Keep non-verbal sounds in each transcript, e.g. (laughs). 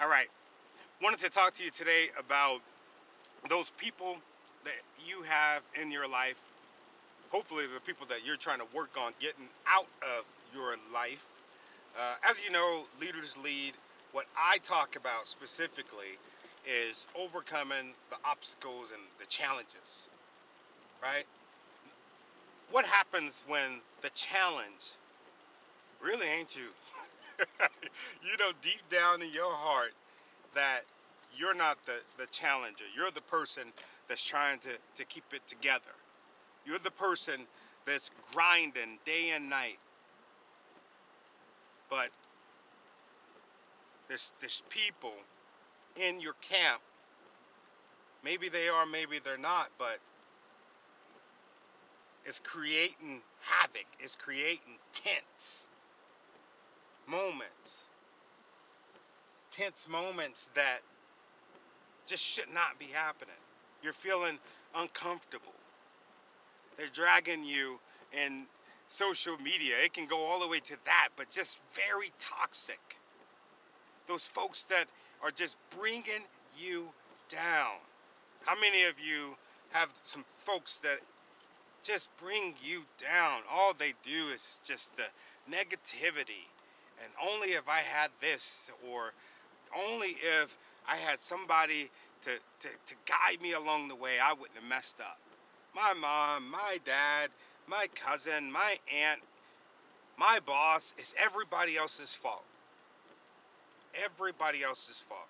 All right. Wanted to talk to you today about those people that you have in your life. Hopefully, the people that you're trying to work on getting out of your life. Uh, as you know, leaders lead. What I talk about specifically is overcoming the obstacles and the challenges, right? What happens when the challenge really ain't you? (laughs) (laughs) you know, deep down in your heart, that you're not the, the challenger. You're the person that's trying to, to keep it together. You're the person that's grinding day and night. But there's, there's people in your camp. Maybe they are, maybe they're not, but it's creating havoc. It's creating tense moments. Tense moments that just should not be happening. You're feeling uncomfortable. They're dragging you in social media. It can go all the way to that, but just very toxic. Those folks that are just bringing you down. How many of you have some folks that just bring you down? All they do is just the negativity. And only if I had this, or only if I had somebody to, to, to guide me along the way, I wouldn't have messed up. My mom, my dad, my cousin, my aunt, my boss, it's everybody else's fault. Everybody else's fault.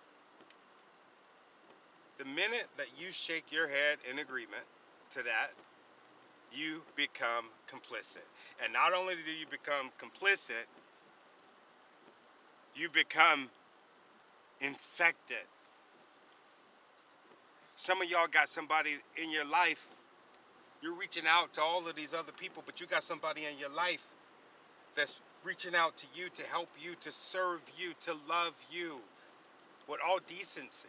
The minute that you shake your head in agreement to that, you become complicit. And not only do you become complicit, you become infected. Some of y'all got somebody in your life. You're reaching out to all of these other people, but you got somebody in your life that's reaching out to you to help you, to serve you, to love you with all decency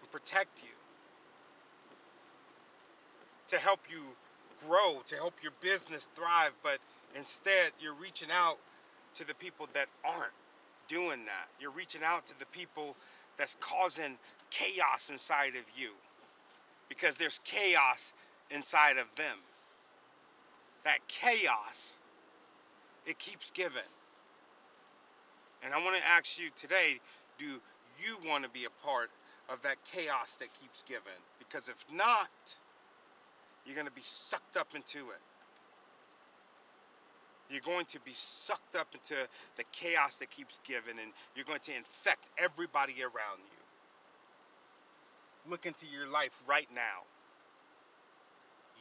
and protect you, to help you grow, to help your business thrive, but instead you're reaching out to the people that aren't doing that. You're reaching out to the people that's causing chaos inside of you because there's chaos inside of them. That chaos, it keeps giving. And I want to ask you today do you want to be a part of that chaos that keeps giving? Because if not, you're going to be sucked up into it. You're going to be sucked up into the chaos that keeps giving, and you're going to infect everybody around you. Look into your life right now.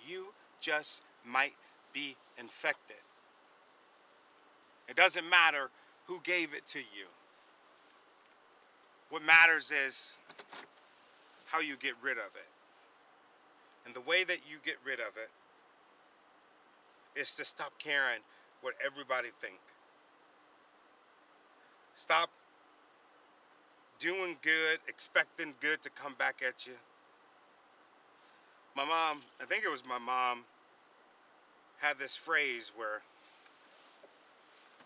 You just might be infected. It doesn't matter who gave it to you. What matters is how you get rid of it. And the way that you get rid of it is to stop caring what everybody think. Stop doing good, expecting good to come back at you. My mom, I think it was my mom, had this phrase where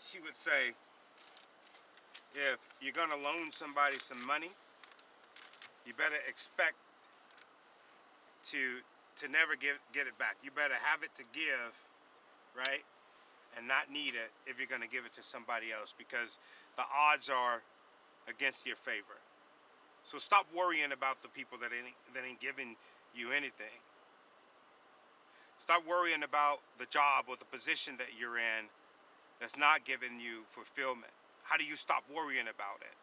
she would say, if you're going to loan somebody some money, you better expect to to never get get it back. You better have it to give, right? And not need it if you're going to give it to somebody else because the odds are against your favor. So stop worrying about the people that ain't, that ain't giving you anything. Stop worrying about the job or the position that you're in that's not giving you fulfillment. How do you stop worrying about it?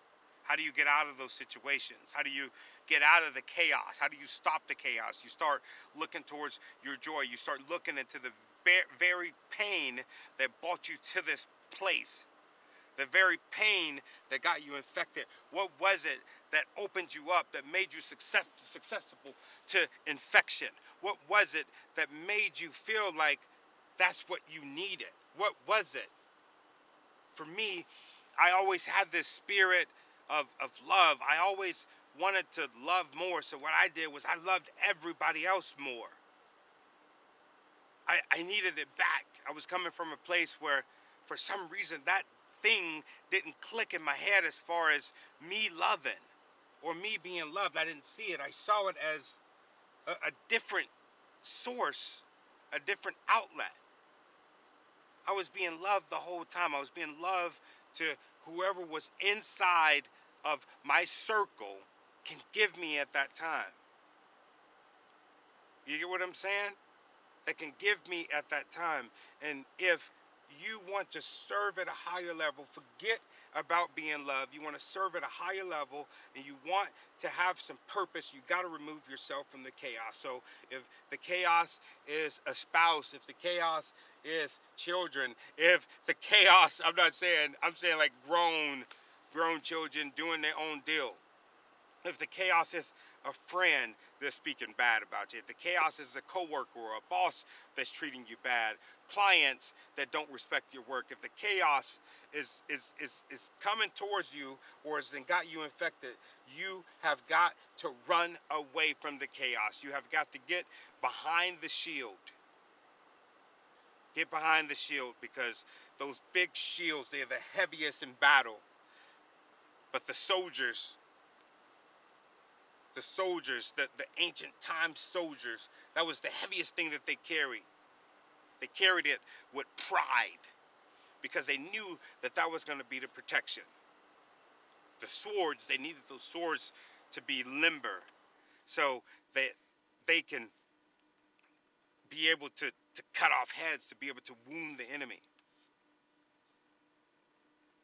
How do you get out of those situations? How do you get out of the chaos? How do you stop the chaos? You start looking towards your joy. You start looking into the very pain that brought you to this place. The very pain that got you infected. What was it that opened you up, that made you success, successful to infection? What was it that made you feel like that's what you needed? What was it? For me, I always had this spirit of, of love. I always wanted to love more. So what I did was I loved everybody else more. I, I needed it back. I was coming from a place where, for some reason, that thing didn't click in my head as far as me loving or me being loved. I didn't see it. I saw it as a, a different source, a different outlet. I was being loved the whole time. I was being loved to whoever was inside of my circle can give me at that time. You get what I'm saying? They can give me at that time. And if you want to serve at a higher level, forget about being loved. You want to serve at a higher level and you want to have some purpose, you got to remove yourself from the chaos. So if the chaos is a spouse, if the chaos is children, if the chaos, I'm not saying, I'm saying like grown grown children doing their own deal. If the chaos is a friend that's speaking bad about you, if the chaos is a coworker or a boss that's treating you bad, clients that don't respect your work, if the chaos is is is, is coming towards you or has got you infected, you have got to run away from the chaos. You have got to get behind the shield. Get behind the shield because those big shields, they're the heaviest in battle. But the soldiers the soldiers, the, the ancient time soldiers, that was the heaviest thing that they carried. They carried it with pride because they knew that that was going to be the protection. The swords, they needed those swords to be limber so that they can be able to, to cut off heads, to be able to wound the enemy.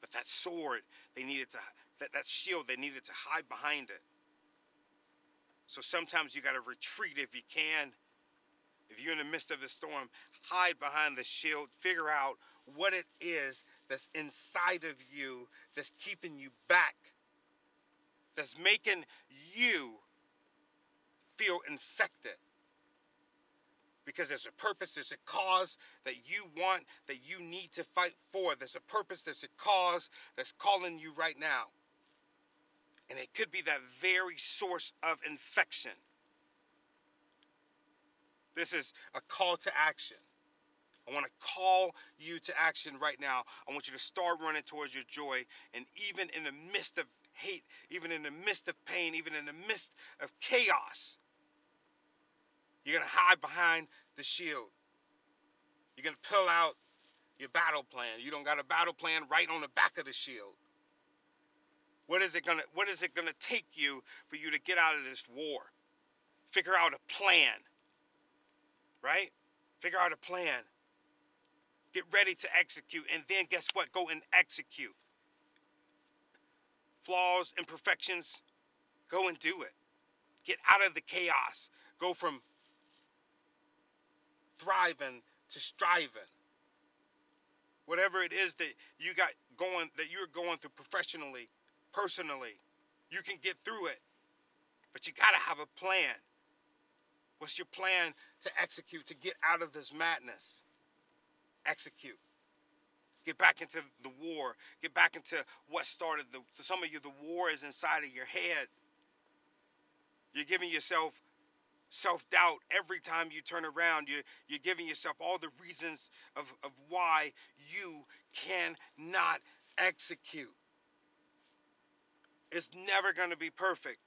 But that sword, they needed to, that, that shield, they needed to hide behind it. So sometimes you got to retreat if you can. If you're in the midst of the storm, hide behind the shield. Figure out what it is that's inside of you that's keeping you back, that's making you feel infected. Because there's a purpose, there's a cause that you want, that you need to fight for. There's a purpose, there's a cause that's calling you right now. And it could be that very source of infection. This is a call to action. I want to call you to action right now. I want you to start running towards your joy. And even in the midst of hate, even in the midst of pain, even in the midst of chaos, you're going to hide behind the shield. You're going to pull out your battle plan. You don't got a battle plan right on the back of the shield. What is it gonna what is it gonna take you for you to get out of this war? Figure out a plan. Right? Figure out a plan. Get ready to execute. And then guess what? Go and execute. Flaws, imperfections, go and do it. Get out of the chaos. Go from thriving to striving. Whatever it is that you got going that you're going through professionally, personally. You can get through it, but you got to have a plan. What's your plan to execute to get out of this madness? Execute. Get back into the war. Get back into what started the. Some of you, the war is inside of your head. You're giving yourself self doubt every time you turn around. You're, you're giving yourself all the reasons of, of why you cannot execute. It's never going to be perfect.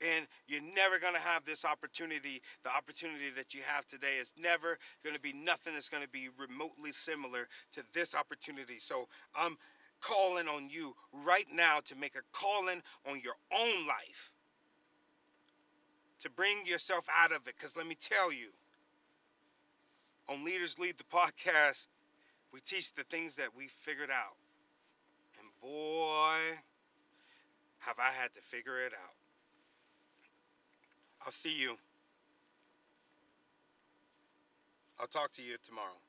And you're never going to have this opportunity. The opportunity that you have today is never going to be nothing that's going to be remotely similar to this opportunity. So I'm calling on you right now to make a calling on your own life to bring yourself out of it. Because let me tell you, on Leaders Lead the podcast, we teach the things that we figured out boy, have I had to figure it out. I'll see you. I'll talk to you tomorrow.